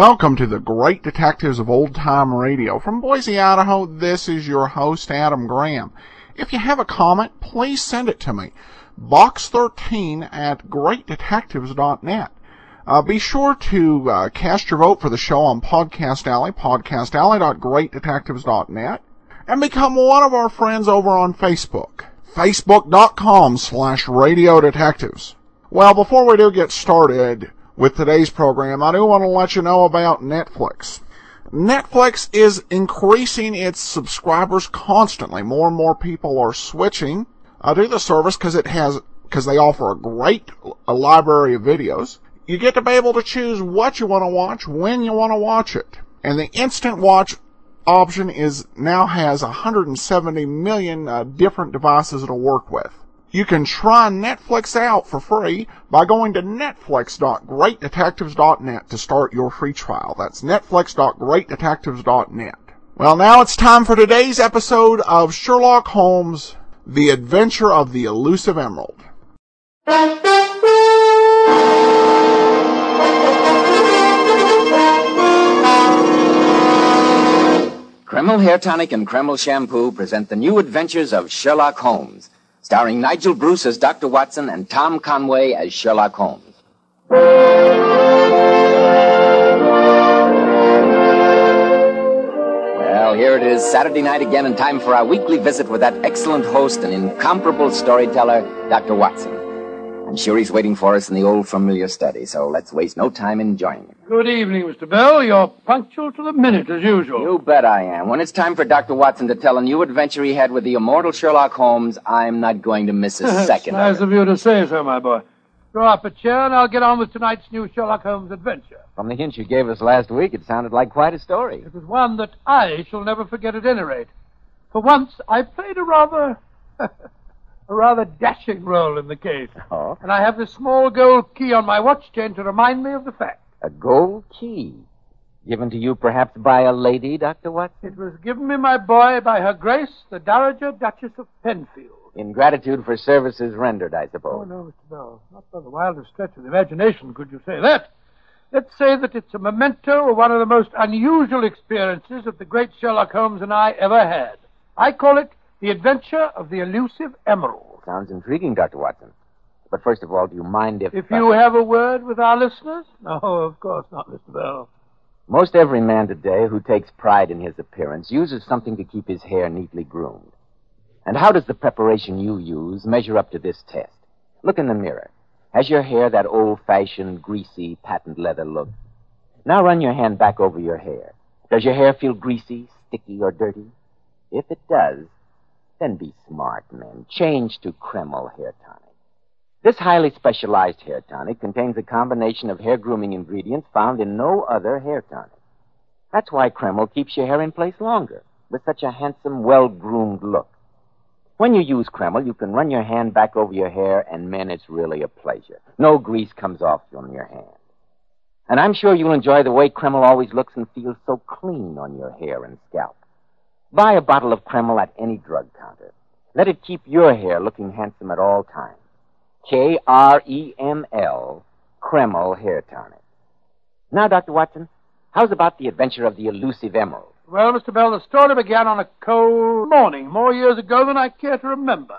Welcome to the Great Detectives of Old Time Radio. From Boise, Idaho, this is your host, Adam Graham. If you have a comment, please send it to me. Box 13 at greatdetectives.net. Uh, be sure to uh, cast your vote for the show on Podcast Alley, podcastalley.greatdetectives.net, and become one of our friends over on Facebook, facebook.com slash radio detectives. Well, before we do get started, with today's program, I do want to let you know about Netflix. Netflix is increasing its subscribers constantly. More and more people are switching uh, to the service because it has because they offer a great a library of videos. You get to be able to choose what you want to watch, when you want to watch it, and the instant watch option is now has 170 million uh, different devices it'll work with. You can try Netflix out for free by going to netflix.greatdetectives.net to start your free trial. That's netflix.greatdetectives.net. Well, now it's time for today's episode of Sherlock Holmes, The Adventure of the Elusive Emerald. Kreml Hair Tonic and Kreml Shampoo present the new adventures of Sherlock Holmes starring Nigel Bruce as Dr. Watson and Tom Conway as Sherlock Holmes. Well, here it is, Saturday night again, and time for our weekly visit with that excellent host and incomparable storyteller, Dr. Watson. I'm sure he's waiting for us in the old familiar study, so let's waste no time in joining him. Good evening, Mr. Bell. You're punctual to the minute, as usual. You bet I am. When it's time for Dr. Watson to tell a new adventure he had with the immortal Sherlock Holmes, I'm not going to miss a second nice of of you to say so, my boy. Draw up a chair, and I'll get on with tonight's new Sherlock Holmes adventure. From the hint you gave us last week, it sounded like quite a story. It was one that I shall never forget at any rate. For once, I played a rather... a rather dashing role in the case. Oh? And I have this small gold key on my watch chain to remind me of the fact. A gold key. Given to you perhaps by a lady, Dr. Watson? It was given me, my boy, by Her Grace, the Dowager Duchess of Penfield. In gratitude for services rendered, I suppose. Oh, no, Mr. Bell. Not by the wildest stretch of the imagination could you say that. Let's say that it's a memento of one of the most unusual experiences that the great Sherlock Holmes and I ever had. I call it the adventure of the elusive emerald. Sounds intriguing, Dr. Watson. But first of all, do you mind if... If uh, you have a word with our listeners? No, of course not, Mr. Bell. Most every man today who takes pride in his appearance uses something to keep his hair neatly groomed. And how does the preparation you use measure up to this test? Look in the mirror. Has your hair that old-fashioned, greasy, patent leather look? Now run your hand back over your hair. Does your hair feel greasy, sticky, or dirty? If it does, then be smart, men. Change to Kreml Hair Tonic. This highly specialized hair tonic contains a combination of hair grooming ingredients found in no other hair tonic. That's why Kreml keeps your hair in place longer, with such a handsome, well-groomed look. When you use Kreml, you can run your hand back over your hair, and men, it's really a pleasure. No grease comes off from your hand. And I'm sure you'll enjoy the way Kreml always looks and feels so clean on your hair and scalp. Buy a bottle of Kreml at any drug counter. Let it keep your hair looking handsome at all times. K R E M L, Kreml Hair Tonic. Now, Dr. Watson, how's about the adventure of the elusive emerald? Well, Mr. Bell, the story began on a cold morning more years ago than I care to remember.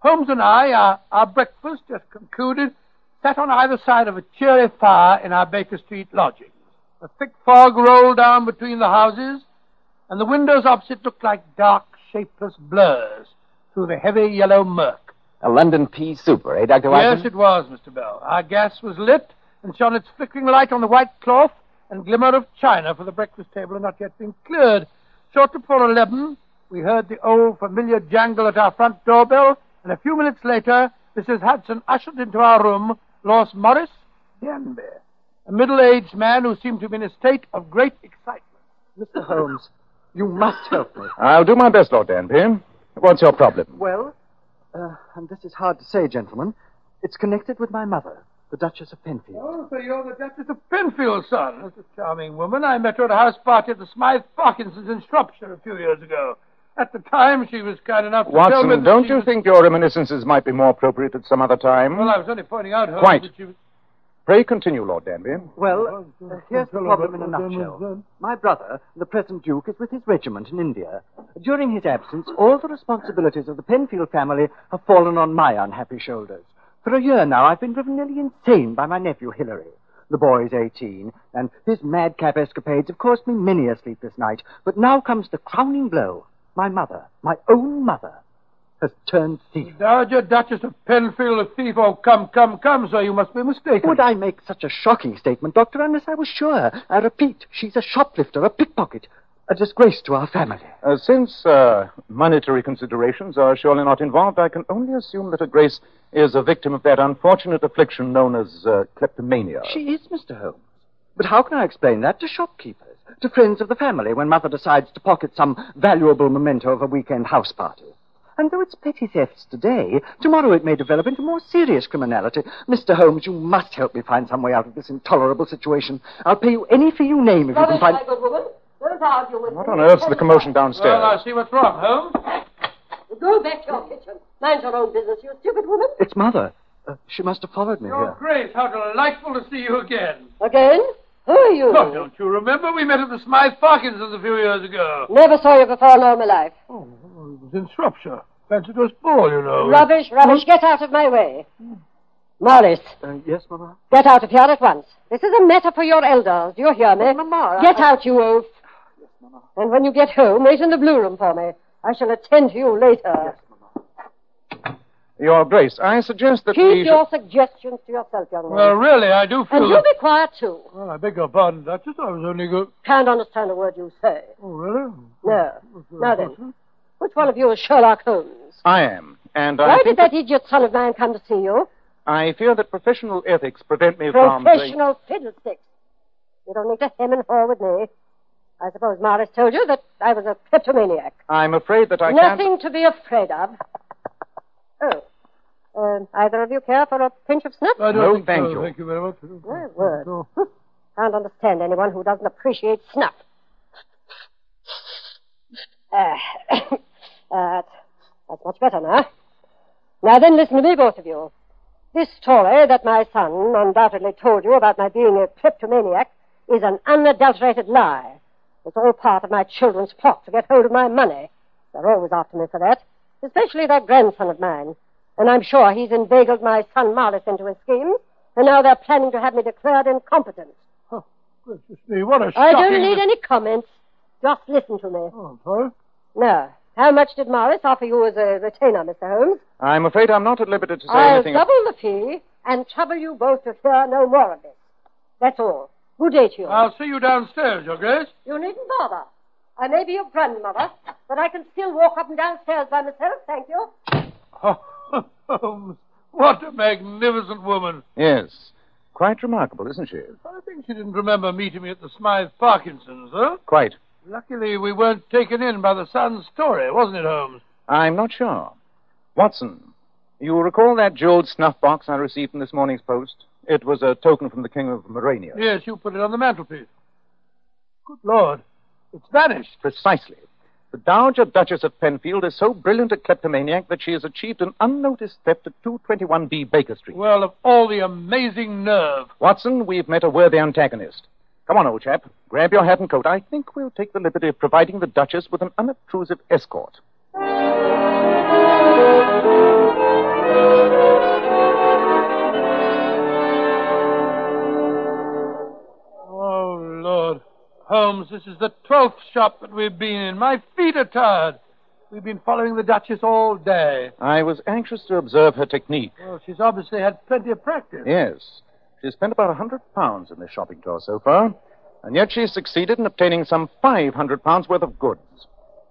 Holmes and I, our, our breakfast just concluded, sat on either side of a cheery fire in our Baker Street lodgings. A thick fog rolled down between the houses, and the windows opposite looked like dark, shapeless blurs through the heavy yellow murk. A London pea souper, eh, Dr. Watson? Yes, it was, Mr. Bell. Our gas was lit and shone its flickering light on the white cloth and glimmer of china, for the breakfast table had not yet been cleared. Shortly before eleven, we heard the old familiar jangle at our front doorbell, and a few minutes later, Mrs. Hudson ushered into our room Lord Morris Danby, a middle-aged man who seemed to be in a state of great excitement. Mr. Holmes, You must help me. I'll do my best, Lord Danby. What's your problem? Well, uh, and this is hard to say, gentlemen, it's connected with my mother, the Duchess of Penfield. Oh, so you're the Duchess of Penfield, son. That's a charming woman. I met her at a house party at the Smythe Parkinsons in Shropshire a few years ago. At the time, she was kind enough to tell me Watson, don't she you was... think your reminiscences might be more appropriate at some other time? Well, I was only pointing out, Holmes, Quite. that she was... Pray continue, Lord Danby. Well, uh, here's the problem in a nutshell. My brother, the present Duke, is with his regiment in India. During his absence, all the responsibilities of the Penfield family have fallen on my unhappy shoulders. For a year now, I've been driven nearly insane by my nephew, Hilary. The boy's 18, and his madcap escapades have cost me many a sleepless night. But now comes the crowning blow. My mother, my own mother, has turned thief. Dowager Duchess of Penfield, a thief. Oh, come, come, come, sir. You must be mistaken. Would I make such a shocking statement, Doctor, unless I was sure? I repeat, she's a shoplifter, a pickpocket, a disgrace to our family. Uh, since uh, monetary considerations are surely not involved, I can only assume that her Grace is a victim of that unfortunate affliction known as uh, kleptomania. She is, Mr. Holmes. But how can I explain that to shopkeepers, to friends of the family, when Mother decides to pocket some valuable memento of a weekend house party? And though it's petty thefts today, tomorrow it may develop into more serious criminality. Mr. Holmes, you must help me find some way out of this intolerable situation. I'll pay you any fee you name if you can Rubbish, find. my good woman. Don't argue with What me. on earth's the commotion downstairs? Well, I see what's wrong, Holmes. Go back to your kitchen. Mind your own business, you stupid woman. It's Mother. Uh, she must have followed me Your here. Grace, how delightful to see you again. Again? Who are you? Oh, don't you remember? We met at the Smythe Parkinsons a few years ago. Never saw you before in all my life. Oh, it was in Shropshire. Fancy it was ball, you know. Rubbish, rubbish. Get out of my way. Morris, Uh, yes, Mama? get out of here at once. This is a matter for your elders. Do you hear me? Mama, Get out, you oaf. Yes, Mama. And when you get home, wait in the blue room for me. I shall attend to you later. Your Grace, I suggest that Keep we your suggestions to yourself, young man. Well, really, I do feel and you be quiet, too. Well, I beg your pardon, Duchess. I was only go... Can't understand a word you say. Oh, really? No. Now then, which one of you is Sherlock Holmes? I am, and I Why did that idiot son of mine come to see you? I fear that professional ethics prevent me from. Professional fiddlesticks. You don't need to hem and haw with me. I suppose Morris told you that I was a kleptomaniac. I'm afraid that I can't. Nothing to be afraid of. Oh. Um, either of you care for a pinch of snuff? I don't No, think thank so. you. Thank you very much. My word. No. Can't understand anyone who doesn't appreciate snuff. Ah, uh, that's much better now. Now then, listen to me, both of you. This story that my son undoubtedly told you about my being a kleptomaniac is an unadulterated lie. It's all part of my children's plot to get hold of my money. They're always after me for that, especially that grandson of mine. And I'm sure he's inveigled my son Morris into his scheme, and now they're planning to have me declared incompetent. Oh, gracious me, what a I shocking... I don't need any comments. Just listen to me. Oh, I'm sorry. Now, how much did Morris offer you as a retainer, Mr. Holmes? I'm afraid I'm not at liberty to say I'll anything. double the fee and trouble you both to hear no more of this. That's all. Good day to you. I'll see you downstairs, Your Grace. You needn't bother. I may be your grandmother, but I can still walk up and down stairs by myself, thank you. Oh, Holmes, what a magnificent woman. Yes. Quite remarkable, isn't she? I think she didn't remember meeting me at the Smythe Parkinsons, huh? Quite. Luckily, we weren't taken in by the son's story, wasn't it, Holmes? I'm not sure. Watson, you recall that jeweled snuff box I received in this morning's post? It was a token from the King of Morania. Yes, you put it on the mantelpiece. Good Lord, it's vanished. Precisely. The Dowager Duchess of Penfield is so brilliant a kleptomaniac that she has achieved an unnoticed theft at 221B Baker Street. Well, of all the amazing nerve. Watson, we've met a worthy antagonist. Come on, old chap. Grab your hat and coat. I think we'll take the liberty of providing the Duchess with an unobtrusive escort. Holmes, this is the twelfth shop that we've been in. My feet are tired. We've been following the Duchess all day. I was anxious to observe her technique. Well, she's obviously had plenty of practice. Yes. She's spent about a hundred pounds in this shopping tour so far, and yet she's succeeded in obtaining some five hundred pounds worth of goods.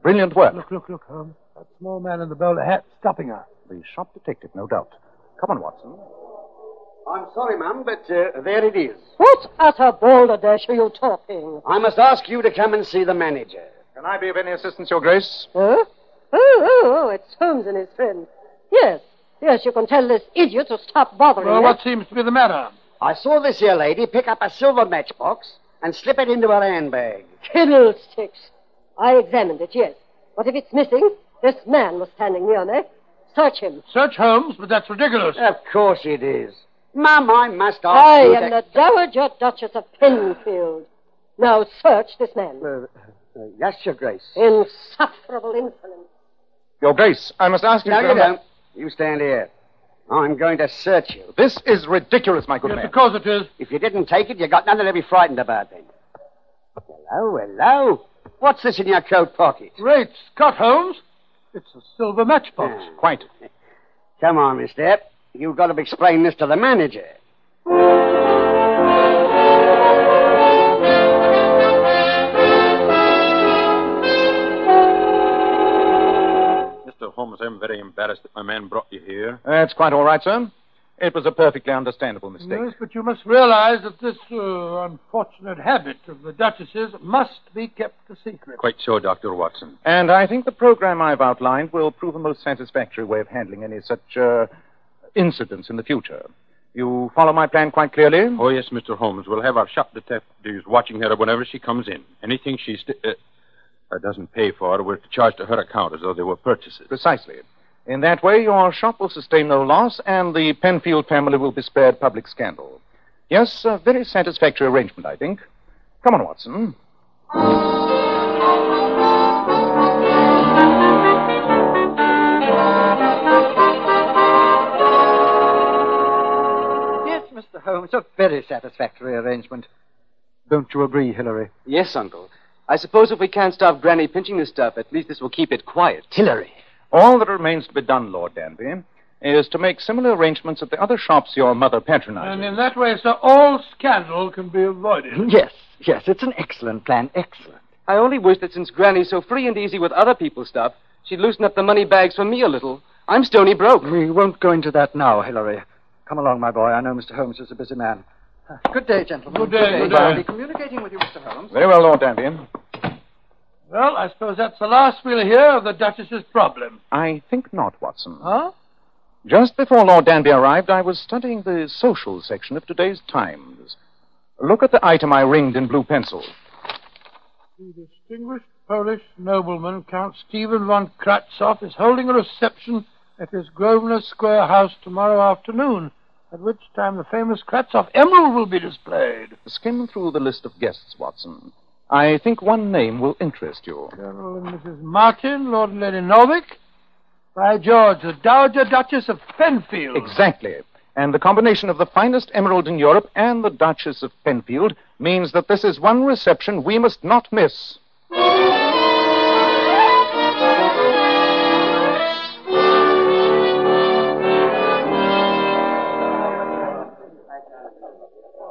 Brilliant work. Look, look, look, Holmes. That small man in the bowler hat stopping her. The shop detective, no doubt. Come on, Watson. I'm sorry, ma'am, but uh, there it is. What utter balderdash are you talking? I must ask you to come and see the manager. Can I be of any assistance, Your Grace? Huh? Oh, oh, oh, it's Holmes and his friend. Yes, yes, you can tell this idiot to stop bothering Well, me. what seems to be the matter? I saw this here lady pick up a silver matchbox and slip it into her handbag. Fiddlesticks. I examined it, yes. But if it's missing, this man was standing near me. Search him. Search Holmes, but that's ridiculous. Of course it is. Mum, I must ask I you am to... the Dowager Duchess of Penfield. Now search this man. Uh, uh, yes, Your Grace. Insufferable insolence. Your Grace, I must ask you No, to... you don't. You stand here. I'm going to search you. This is ridiculous, my good Yes, man. of course it is. If you didn't take it, you got nothing to be frightened about then. Hello, hello. What's this in your coat pocket? Great Scott, Holmes. It's a silver matchbox. Yeah. Quite. Come on, mister. You've got to explain this to the manager. Mr. Holmes, I'm very embarrassed that my man brought you here. That's quite all right, sir. It was a perfectly understandable mistake. Yes, but you must realize that this uh, unfortunate habit of the Duchess's must be kept a secret. Quite so, Dr. Watson. And I think the program I've outlined will prove a most satisfactory way of handling any such uh, incidents in the future. You follow my plan quite clearly? Oh, yes, Mr. Holmes. We'll have our shop detectives watching her whenever she comes in. Anything she st- uh, uh, doesn't pay for, we're to charge to her account as though they were purchases. Precisely. In that way, your shop will sustain no loss, and the Penfield family will be spared public scandal. Yes, a very satisfactory arrangement, I think. Come on, Watson. Mr. Holmes, a very satisfactory arrangement. Don't you agree, Hilary? Yes, Uncle. I suppose if we can't stop Granny pinching the stuff, at least this will keep it quiet. Hilary. All that remains to be done, Lord Danby, is to make similar arrangements at the other shops your mother patronizes. And in that way, sir, all scandal can be avoided. Yes, yes, it's an excellent plan. Excellent. I only wish that since Granny's so free and easy with other people's stuff, she'd loosen up the money bags for me a little. I'm stony broke. We won't go into that now, Hilary. Come along, my boy. I know Mr. Holmes is a busy man. Uh, good day, gentlemen. Good day, good I'll be communicating with you, Mr. Holmes. Very well, Lord Danby. Well, I suppose that's the last we'll hear of the Duchess's problem. I think not, Watson. Huh? Just before Lord Danby arrived, I was studying the social section of today's Times. Look at the item I ringed in blue pencil. The distinguished Polish nobleman, Count Stephen von Kratzoff, is holding a reception at his Grosvenor Square house tomorrow afternoon, at which time the famous Kratzoff emerald will be displayed. Skim through the list of guests, Watson. I think one name will interest you. Colonel and Mrs. Martin, Lord and Lady Norvik. By George, the Dowager Duchess of Penfield. Exactly. And the combination of the finest emerald in Europe and the Duchess of Penfield means that this is one reception we must not miss.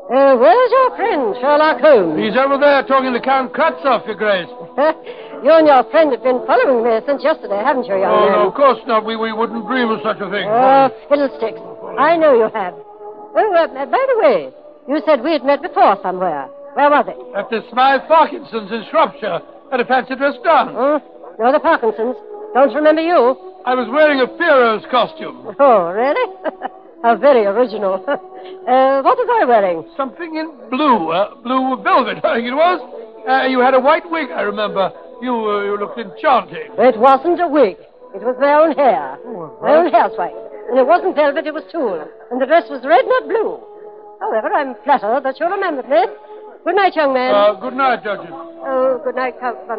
Uh, where's your friend, Sherlock Holmes? He's over there talking to Count Kratzoff, Your Grace. you and your friend have been following me since yesterday, haven't you, young Oh, man? no, of course not. We, we wouldn't dream of such a thing. Oh, fiddlesticks. I know you have. Oh, uh, by the way, you said we had met before somewhere. Where was it? At the Smythe Parkinson's in Shropshire. At a fancy dress dance. Hmm? You're the Parkinsons. Don't remember you. I was wearing a Pierrot's costume. Oh, really? How very original. uh, what was I wearing? Something in blue. Uh, blue velvet, I think it was. Uh, you had a white wig, I remember. You, uh, you looked enchanting. It wasn't a wig. It was my own hair. Oh, My own hairspray. And it wasn't velvet, it was tulle. And the dress was red, not blue. However, I'm flattered that you remembered me. Good night, young man. Uh, good night, Duchess. Oh, good night, Count von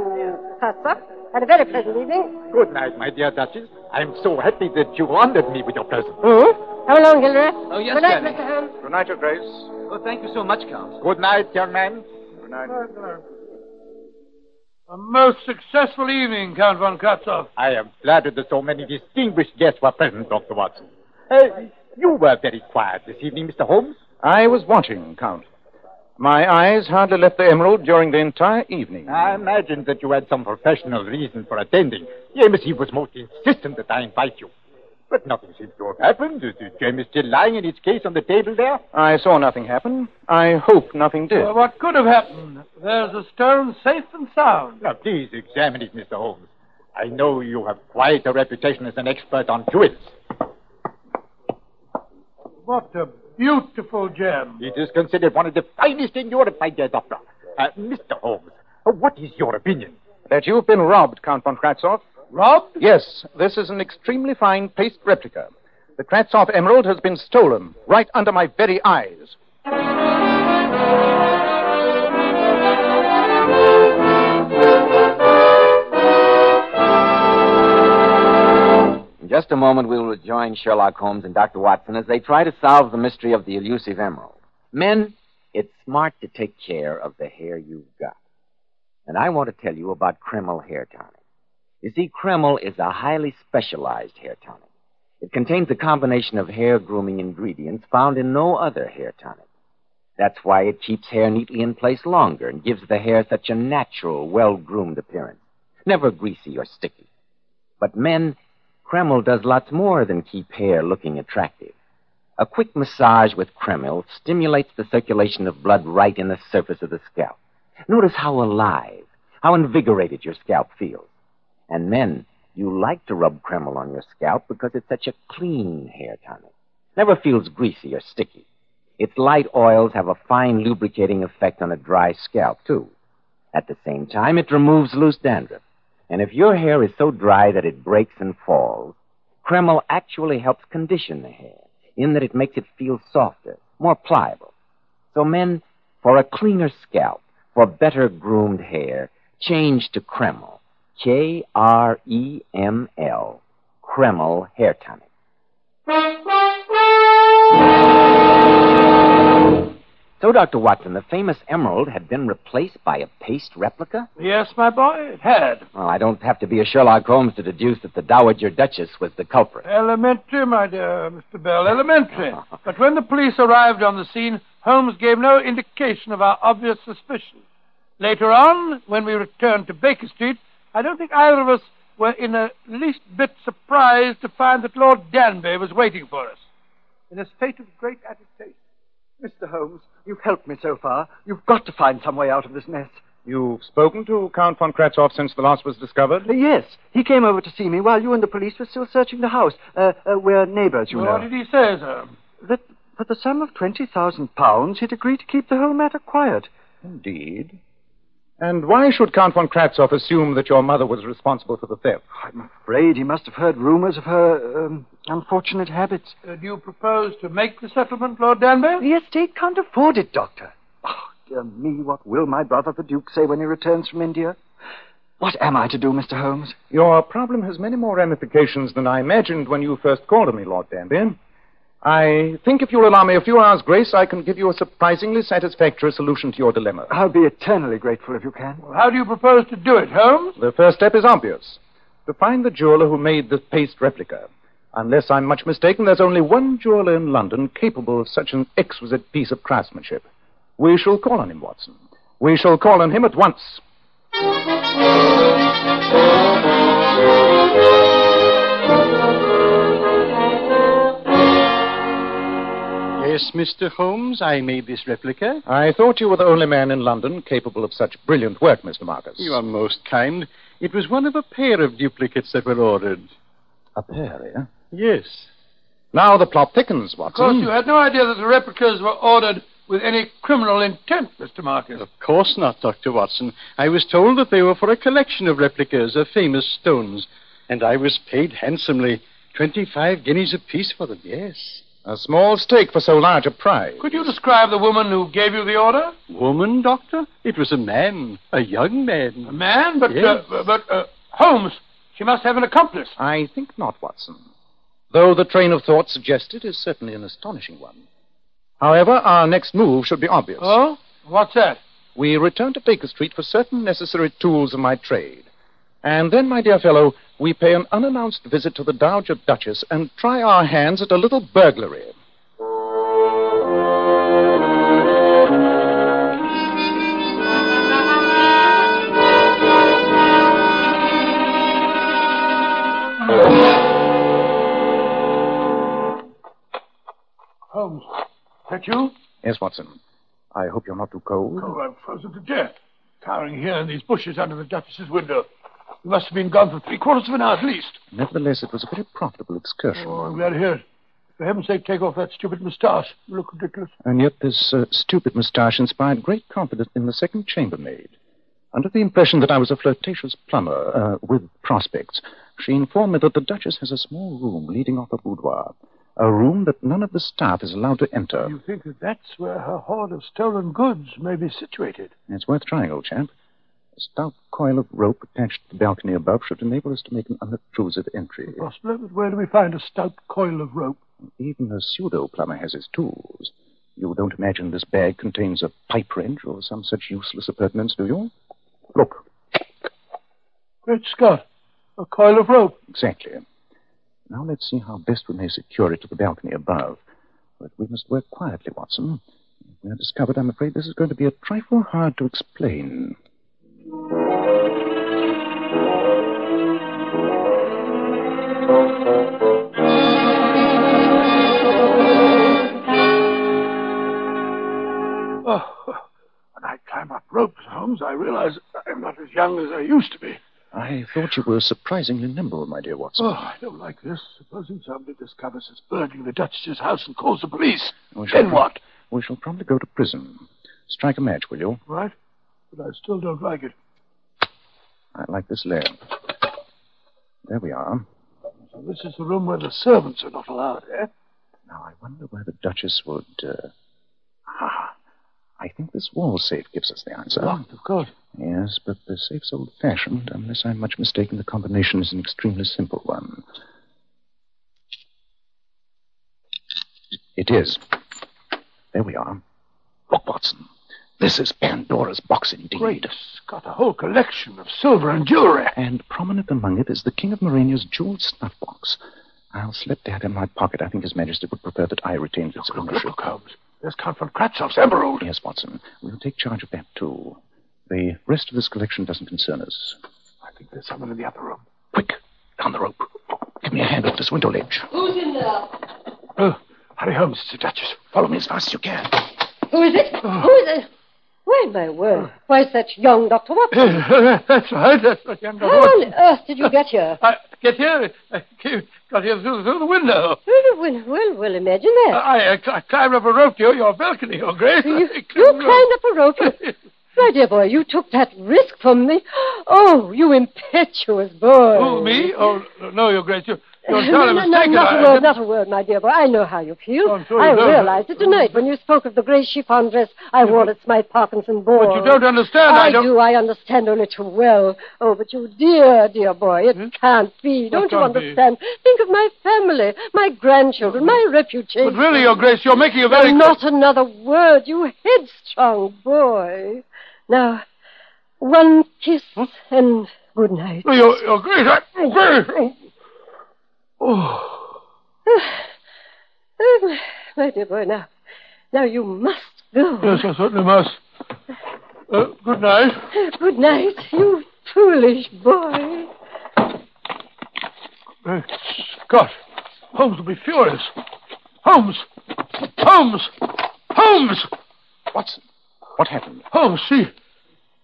Kratzoff. Had a very pleasant evening. Good night, my dear Duchess. I'm so happy that you honored me with your presence. Hmm? Come along, Hilary. Oh, yes, Good night, Granny. Mr. Holmes. Good night, Your Grace. Oh, thank you so much, Count. Good night, young man. Good night. A most successful evening, Count von Kratzoff. I am flattered that so many distinguished guests were present, Dr. Watson. Uh, you were very quiet this evening, Mr. Holmes. I was watching, Count. My eyes hardly left the emerald during the entire evening. I imagined that you had some professional reason for attending. The embassy was most insistent that I invite you. But nothing seems to have happened. The the gem is still lying in its case on the table there. I saw nothing happen. I hope nothing did. Well, what could have happened? There's a stone safe and sound. Now, please examine it, Mr. Holmes. I know you have quite a reputation as an expert on jewels. What a beautiful gem. It is considered one of the finest in Europe, my dear doctor. Uh, Mr. Holmes, uh, what is your opinion? That you've been robbed, Count von Kratzoff. Robbed? Yes, this is an extremely fine paste replica. The Kratzoff emerald has been stolen right under my very eyes. In just a moment, we will rejoin Sherlock Holmes and Dr. Watson as they try to solve the mystery of the elusive emerald. Men, it's smart to take care of the hair you've got. And I want to tell you about Kreml hair tonic. You see, Kreml is a highly specialized hair tonic. It contains a combination of hair grooming ingredients found in no other hair tonic. That's why it keeps hair neatly in place longer and gives the hair such a natural, well groomed appearance. Never greasy or sticky. But men, Kreml does lots more than keep hair looking attractive. A quick massage with Kreml stimulates the circulation of blood right in the surface of the scalp. Notice how alive, how invigorated your scalp feels. And men, you like to rub Kreml on your scalp because it's such a clean hair tonic. Never feels greasy or sticky. Its light oils have a fine lubricating effect on a dry scalp, too. At the same time, it removes loose dandruff. And if your hair is so dry that it breaks and falls, Kreml actually helps condition the hair in that it makes it feel softer, more pliable. So men, for a cleaner scalp, for better groomed hair, change to Kreml. K R E M L. Kreml Hair Tonic. So, Dr. Watson, the famous emerald had been replaced by a paste replica? Yes, my boy, it had. Well, I don't have to be a Sherlock Holmes to deduce that the Dowager Duchess was the culprit. Elementary, my dear Mr. Bell, elementary. but when the police arrived on the scene, Holmes gave no indication of our obvious suspicion. Later on, when we returned to Baker Street, I don't think either of us were in the least bit surprised to find that Lord Danby was waiting for us in a state of great agitation. Mr. Holmes, you've helped me so far. You've got to find some way out of this mess. You've spoken to Count von Kratzoff since the loss was discovered? Uh, yes, he came over to see me while you and the police were still searching the house. Uh, uh, we're neighbors, you What know. What did he say, sir? That for the sum of twenty thousand pounds, he'd agreed to keep the whole matter quiet. Indeed. And why should Count von Kratzoff assume that your mother was responsible for the theft? I'm afraid he must have heard rumors of her um, unfortunate habits. Uh, do you propose to make the settlement, Lord Danby? The estate can't afford it, Doctor. Oh, dear me, what will my brother the Duke say when he returns from India? What am I to do, Mr. Holmes? Your problem has many more ramifications than I imagined when you first called on me, Lord Danby. I think if you'll allow me a few hours' grace, I can give you a surprisingly satisfactory solution to your dilemma. I'll be eternally grateful if you can. Well, how do you propose to do it, Holmes? The first step is obvious. To find the jeweler who made the paste replica. Unless I'm much mistaken, there's only one jeweler in London capable of such an exquisite piece of craftsmanship. We shall call on him, Watson. We shall call on him at once. Yes, Mr. Holmes, I made this replica. I thought you were the only man in London capable of such brilliant work, Mr. Marcus. You are most kind. It was one of a pair of duplicates that were ordered. A pair, eh? Yes. Now the plot thickens, Watson. Of course, you had no idea that the replicas were ordered with any criminal intent, Mr. Marcus. Of course not, Dr. Watson. I was told that they were for a collection of replicas of famous stones, and I was paid handsomely. Twenty-five guineas apiece for them, yes. A small stake for so large a prize. Could you describe the woman who gave you the order? Woman, Doctor? It was a man, a young man. A man. man? But, Yes. uh, but, uh, Holmes, she must have an accomplice. I think not, Watson. Though the train of thought suggested is certainly an astonishing one. However, our next move should be obvious. Oh? What's that? We return to Baker Street for certain necessary tools of my trade. And then, my dear fellow, we pay an unannounced visit to the Dowager Duchess and try our hands at a little burglary. Oh, Holmes, that you? Yes, Watson. I hope you're not too cold. Oh, I'm frozen to death, cowering here in these bushes under the Duchess's window. You must have been gone for three quarters of an hour at least. Nevertheless, it was a very profitable excursion. Oh, I'm glad to hear it. For heaven's sake, take off that stupid moustache. You look ridiculous. And yet this uh, stupid moustache inspired great confidence in the second chambermaid. Under the impression that I was a flirtatious plumber uh, with prospects, she informed me that the Duchess has a small room leading off her boudoir. A room that none of the staff is allowed to enter. You think that that's where her hoard of stolen goods may be situated? It's worth trying, old chap. A stout coil of rope attached to the balcony above should enable us to make an unobtrusive entry. Possibly, but where do we find a stout coil of rope? Even a pseudo plumber has his tools. You don't imagine this bag contains a pipe wrench or some such useless appurtenance, do you? Look. Great Scott. A coil of rope. Exactly. Now let's see how best we may secure it to the balcony above. But we must work quietly, Watson. If we are discovered, I'm afraid this is going to be a trifle hard to explain. Oh, when I climb up ropes, Holmes, I realize I'm not as young as I used to be. I thought you were surprisingly nimble, my dear Watson. Oh, I don't like this. Supposing somebody discovers us burning the Duchess's house and calls the police. Then what? We shall probably go to prison. Strike a match, will you? Right? But I still don't like it. I like this lamp. There we are. So this is the room where the servants are not allowed, eh? Now, I wonder where the Duchess would. Uh... Ah, I think this wall safe gives us the answer. Locked, of course. Yes, but the safe's old fashioned. Unless I'm much mistaken, the combination is an extremely simple one. It is. There we are. Look, Watson. This is Pandora's box indeed. Great Scott, a whole collection of silver and jewelry. And prominent among it is the King of Morania's jeweled snuff box. I'll slip that in my pocket. I think His Majesty would prefer that I retain its Look, ownership. look, Holmes. There's Count von Kratzoff's emerald. Yes, Watson. We'll take charge of that, too. The rest of this collection doesn't concern us. I think there's someone in the other room. Quick, down the rope. Give me a hand off this window ledge. Who's in there? Oh, hurry, Holmes. It's the Duchess. Follow me as fast as you can. Who is it? Oh. Who is it? Why, my word. Why, it's that young Dr. Watson. that's right. That's right, young Dr. How Dr. on earth did you get here? I get here. I came, got here through, the window. through the window. Well, well, well, well imagine that. I, I, I climbed up a rope to your, your balcony, Your Grace. you, I you climbed climbed up a rope. You, my dear boy, you took that risk for me. Oh, you impetuous boy. Who, me? Oh, no, Your Grace. You, you're no, no, no, not a word, not a word, my dear boy. I know how you feel. Oh, sure I don't. realized it tonight when you spoke of the grey chiffon dress I wore at Smythe Parkinson ball. But you don't understand. I, I don't. do. I understand only too well. Oh, but you dear, dear boy, it can't be. Don't you Hmm? can't be? understand? Think of my family, my grandchildren, my reputation. But really, Your Grace, you're making a very. Not another word, you headstrong boy. Now, one kiss and good night. Oh, Your, your Grace, I. Grace. Oh. Oh, my, my dear boy, now, now you must go. Yes, I certainly must. Uh, good night. Good night, you foolish boy. Uh, Scott, Holmes will be furious. Holmes! Holmes! Holmes! Watson, what happened? Holmes, she.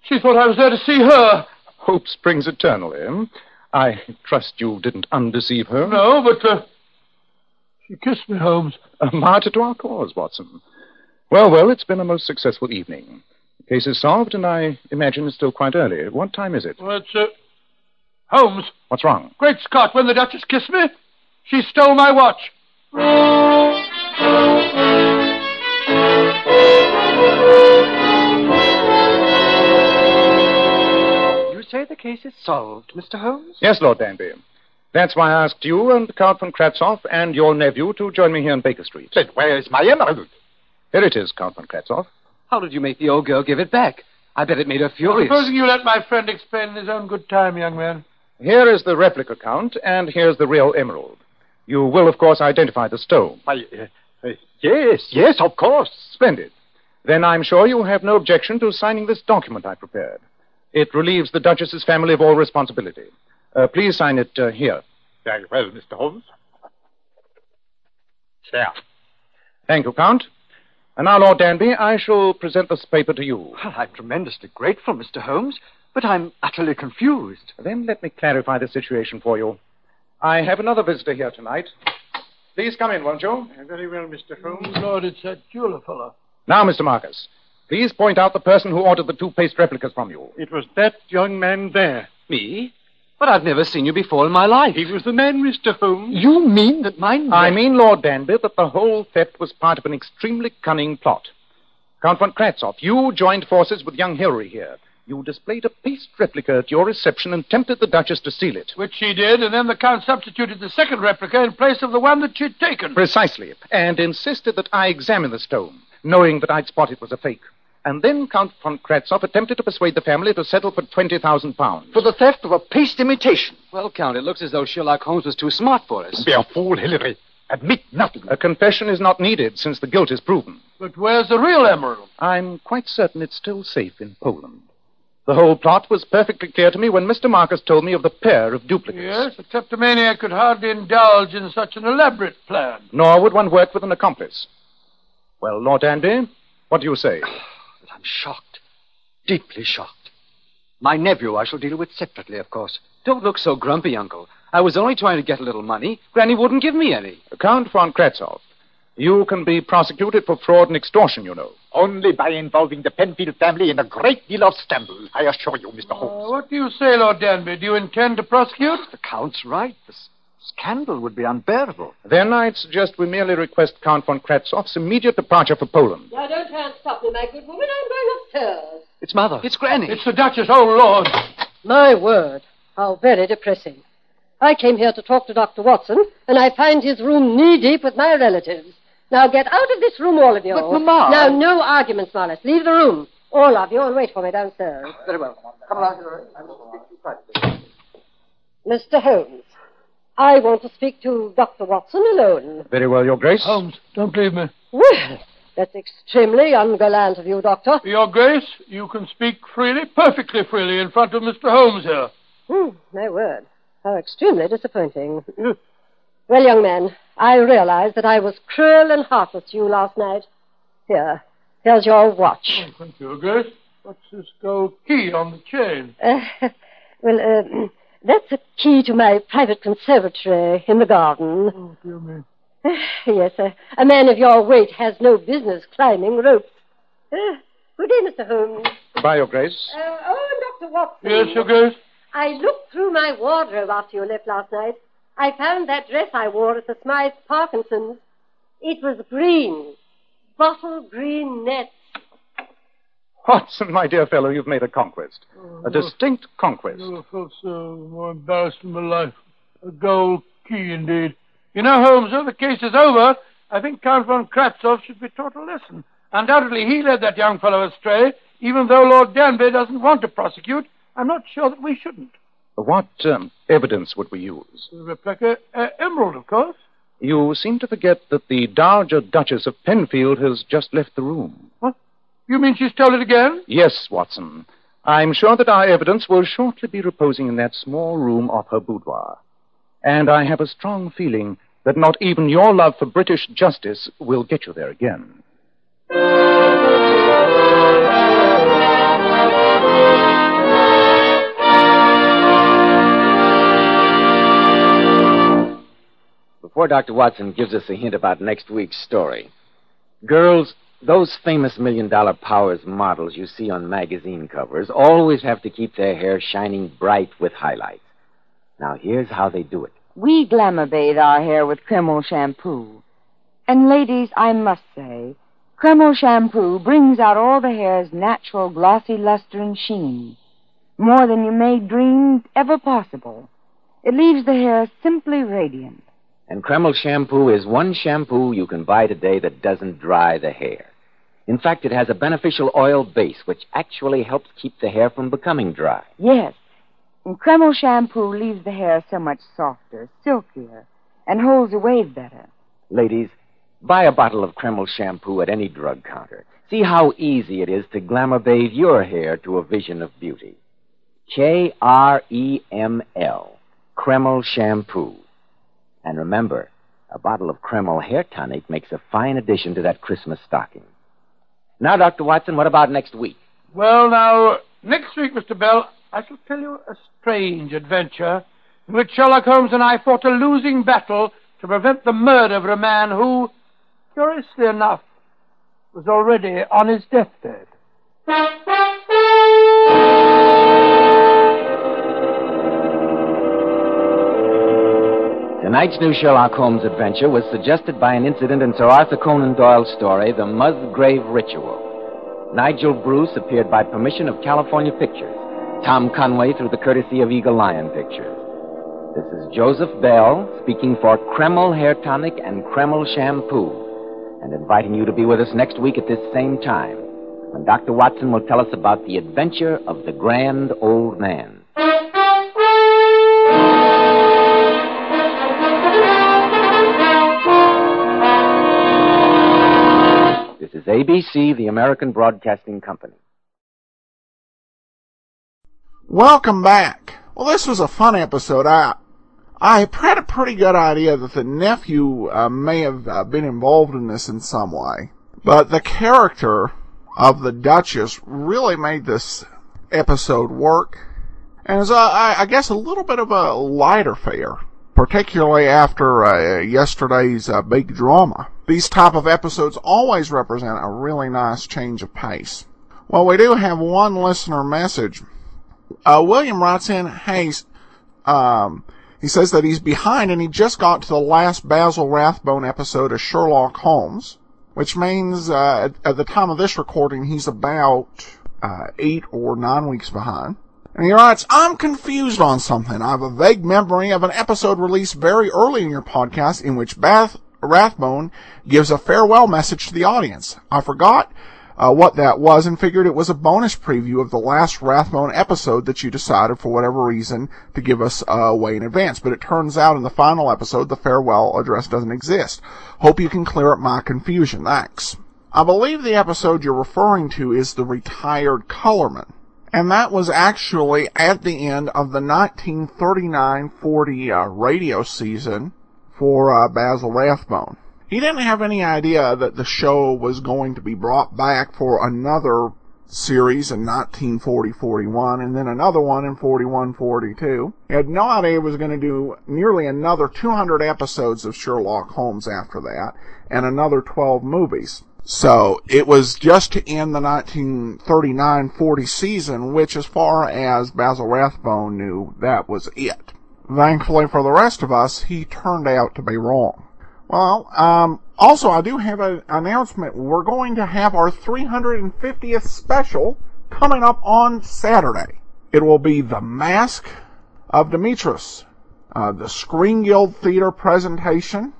She thought I was there to see her. Hope springs eternal, eh? I trust you didn't undeceive her. No, but. Uh, she kissed me, Holmes. A martyr to our cause, Watson. Well, well, it's been a most successful evening. The case is solved, and I imagine it's still quite early. What time is it? Well, it's. Uh, Holmes, What's wrong? great Scott, when the Duchess kissed me, she stole my watch. The case is solved, Mr. Holmes? Yes, Lord Danby. That's why I asked you and Count von Kratzoff and your nephew to join me here in Baker Street. But where is my emerald? Here it is, Count von Kratzoff. How did you make the old girl give it back? I bet it made her furious. Supposing you let my friend explain in his own good time, young man. Here is the replica, Count, and here's the real emerald. You will, of course, identify the stone. Why, uh, uh, yes, yes, of course. Splendid. Then I'm sure you have no objection to signing this document I prepared. It relieves the Duchess's family of all responsibility. Uh, please sign it uh, here. Very well, Mr. Holmes. There. Thank you, Count. And now, Lord Danby, I shall present this paper to you. Well, I'm tremendously grateful, Mr. Holmes, but I'm utterly confused. Then let me clarify the situation for you. I have another visitor here tonight. Please come in, won't you? Very well, Mr. Holmes. Lord, it's that jeweler fellow. Now, Mr. Marcus, please point out the person who ordered the two paste replicas from you. It was that young man there. Me? But I've never seen you before in my life. He was the man, Mr. Holmes. You mean that my I mean, Lord Danby, that the whole theft was part of an extremely cunning plot. Count von Kratzoff, you joined forces with young Hilary here. You displayed a paste replica at your reception and tempted the Duchess to steal it. Which she did, and then the Count substituted the second replica in place of the one that she'd taken. Precisely. And insisted that I examine the stone, knowing that I'd spot it was a fake. And then Count von Kratzoff attempted to persuade the family to settle for 20,000 pounds. For the theft of a paste imitation. Well, Count, it looks as though Sherlock Holmes was too smart for us. Be a fool, Hilary. Admit nothing. A confession is not needed since the guilt is proven. But where's the real emerald? I'm quite certain it's still safe in Poland. The whole plot was perfectly clear to me when Mr. Marcus told me of the pair of duplicates. Yes, a kleptomaniac could hardly indulge in such an elaborate plan. Nor would one work with an accomplice. Well, Lord Danby, what do you say? I'm shocked. Deeply shocked. My nephew I shall deal with separately, of course. Don't look so grumpy, Uncle. I was only trying to get a little money. Granny wouldn't give me any. Count von Kratzoff, you can be prosecuted for fraud and extortion, you know. Only by involving the Penfield family in a great deal of scandal, I assure you, Mr. Holmes. Uh, what do you say, Lord Danby? Do you intend to prosecute? The Count's right. The s- scandal would be unbearable. Then I'd suggest we merely request Count von Kratzoff's immediate departure for Poland. Now, don't try and stop me, my good woman. I'm going upstairs. It's Mother. It's Granny. It's the Duchess. Oh, Lord. My word. How very depressing. I came here to talk to Dr. Watson, and I find his room knee deep with my relatives. Now get out of this room, all of you. But, Mamma- Now, no arguments, Morris. Leave the room. All of you, and wait for me downstairs. Very well. Come along, Hilary. I must speak to you privately. Mr. Holmes, I want to speak to Dr. Watson alone. Very well, Your Grace. Holmes, don't leave me. Well, that's extremely ungallant of you, Doctor. Your Grace, you can speak freely, perfectly freely, in front of Mr. Holmes here. Hmm, my word. How extremely disappointing. Hmm. well, young man, I realize that I was cruel and heartless to you last night. Here, here's your watch. Thank you, Your Grace. What's this gold key on the chain? Uh, well, uh, that's a key to my private conservatory in the garden. Oh, dear me. yes, uh, a man of your weight has no business climbing ropes. Uh, good day, Mr. Holmes. Goodbye, Your Grace. Uh, oh, and Dr. Watson. Yes, Your Grace? I looked through my wardrobe after you left last night. I found that dress I wore at the Smythe Parkinson's. It was green. Bottle green net. Watson, my dear fellow, you've made a conquest. A distinct conquest. Never felt so more embarrassed in my life. A gold key, indeed. You know, Holmes, though the case is over, I think Count von Kratzoff should be taught a lesson. Undoubtedly, he led that young fellow astray, even though Lord Danby doesn't want to prosecute. I'm not sure that we shouldn't. What um, evidence would we use? The replica uh, emerald, of course. You seem to forget that the Dowager Duchess of Penfield has just left the room. What? You mean she stole it again? Yes, Watson. I'm sure that our evidence will shortly be reposing in that small room off her boudoir. And I have a strong feeling that not even your love for British justice will get you there again. Before Dr. Watson gives us a hint about next week's story, girls, those famous million dollar powers models you see on magazine covers always have to keep their hair shining bright with highlights. Now, here's how they do it. We glamour bathe our hair with Kreml shampoo. And ladies, I must say, Kreml shampoo brings out all the hair's natural glossy luster and sheen. More than you may dream ever possible. It leaves the hair simply radiant. And Kreml shampoo is one shampoo you can buy today that doesn't dry the hair. In fact, it has a beneficial oil base which actually helps keep the hair from becoming dry. Yes, and Kreml shampoo leaves the hair so much softer, silkier, and holds a wave better. Ladies, buy a bottle of Kreml shampoo at any drug counter. See how easy it is to glamour bathe your hair to a vision of beauty. K R E M L, Kreml shampoo. And remember, a bottle of Kreml hair tonic makes a fine addition to that Christmas stocking. Now, Dr. Watson, what about next week? Well, now, next week, Mr. Bell, I shall tell you a strange adventure in which Sherlock Holmes and I fought a losing battle to prevent the murder of a man who, curiously enough, was already on his deathbed. Tonight's new Sherlock Holmes adventure was suggested by an incident in Sir Arthur Conan Doyle's story, The Musgrave Ritual. Nigel Bruce appeared by permission of California Pictures. Tom Conway through the courtesy of Eagle Lion Pictures. This is Joseph Bell speaking for Kreml Hair Tonic and Kreml Shampoo and inviting you to be with us next week at this same time when Dr. Watson will tell us about the adventure of the grand old man. ABC, the American Broadcasting Company. Welcome back. Well, this was a fun episode. I I had a pretty good idea that the nephew uh, may have uh, been involved in this in some way, but the character of the Duchess really made this episode work. And as I, I guess a little bit of a lighter fare, particularly after uh, yesterday's uh, big drama. These type of episodes always represent a really nice change of pace. Well, we do have one listener message. Uh, William writes in, hey, um, he says that he's behind and he just got to the last Basil Rathbone episode of Sherlock Holmes, which means uh, at, at, the time of this recording he's about uh, eight or nine weeks behind. And he writes, I'm confused on something. I have a vague memory of an episode released very early in your podcast in which Bath Rathbone gives a farewell message to the audience. I forgot uh, what that was and figured it was a bonus preview of the last Rathbone episode that you decided for whatever reason to give us uh, away in advance. But it turns out in the final episode the farewell address doesn't exist. Hope you can clear up my confusion. Thanks. I believe the episode you're referring to is the retired colorman. And that was actually at the end of the 1939-40 uh, radio season for uh, Basil Rathbone. He didn't have any idea that the show was going to be brought back for another series in 1940-41 and then another one in 41-42. He had no idea he was going to do nearly another 200 episodes of Sherlock Holmes after that and another 12 movies. So it was just to end the 1939-40 season, which as far as Basil Rathbone knew, that was it. Thankfully for the rest of us, he turned out to be wrong. Well, um, also I do have an announcement. We're going to have our 350th special coming up on Saturday. It will be The Mask of Dimitrios, uh, the Screen Guild Theater presentation,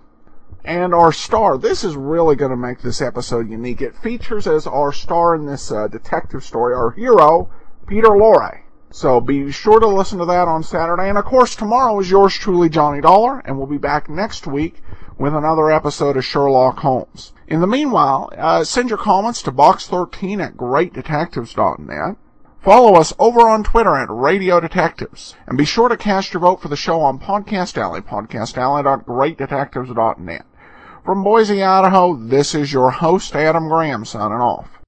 and our star. This is really going to make this episode unique. It features as our star in this uh, detective story our hero, Peter Lorre. So be sure to listen to that on Saturday. And of course, tomorrow is yours truly, Johnny Dollar, and we'll be back next week with another episode of Sherlock Holmes. In the meanwhile, uh, send your comments to box13 at greatdetectives.net. Follow us over on Twitter at Radio Detectives. And be sure to cast your vote for the show on Podcast Alley, podcastalley.greatdetectives.net. From Boise, Idaho, this is your host, Adam Graham, signing off.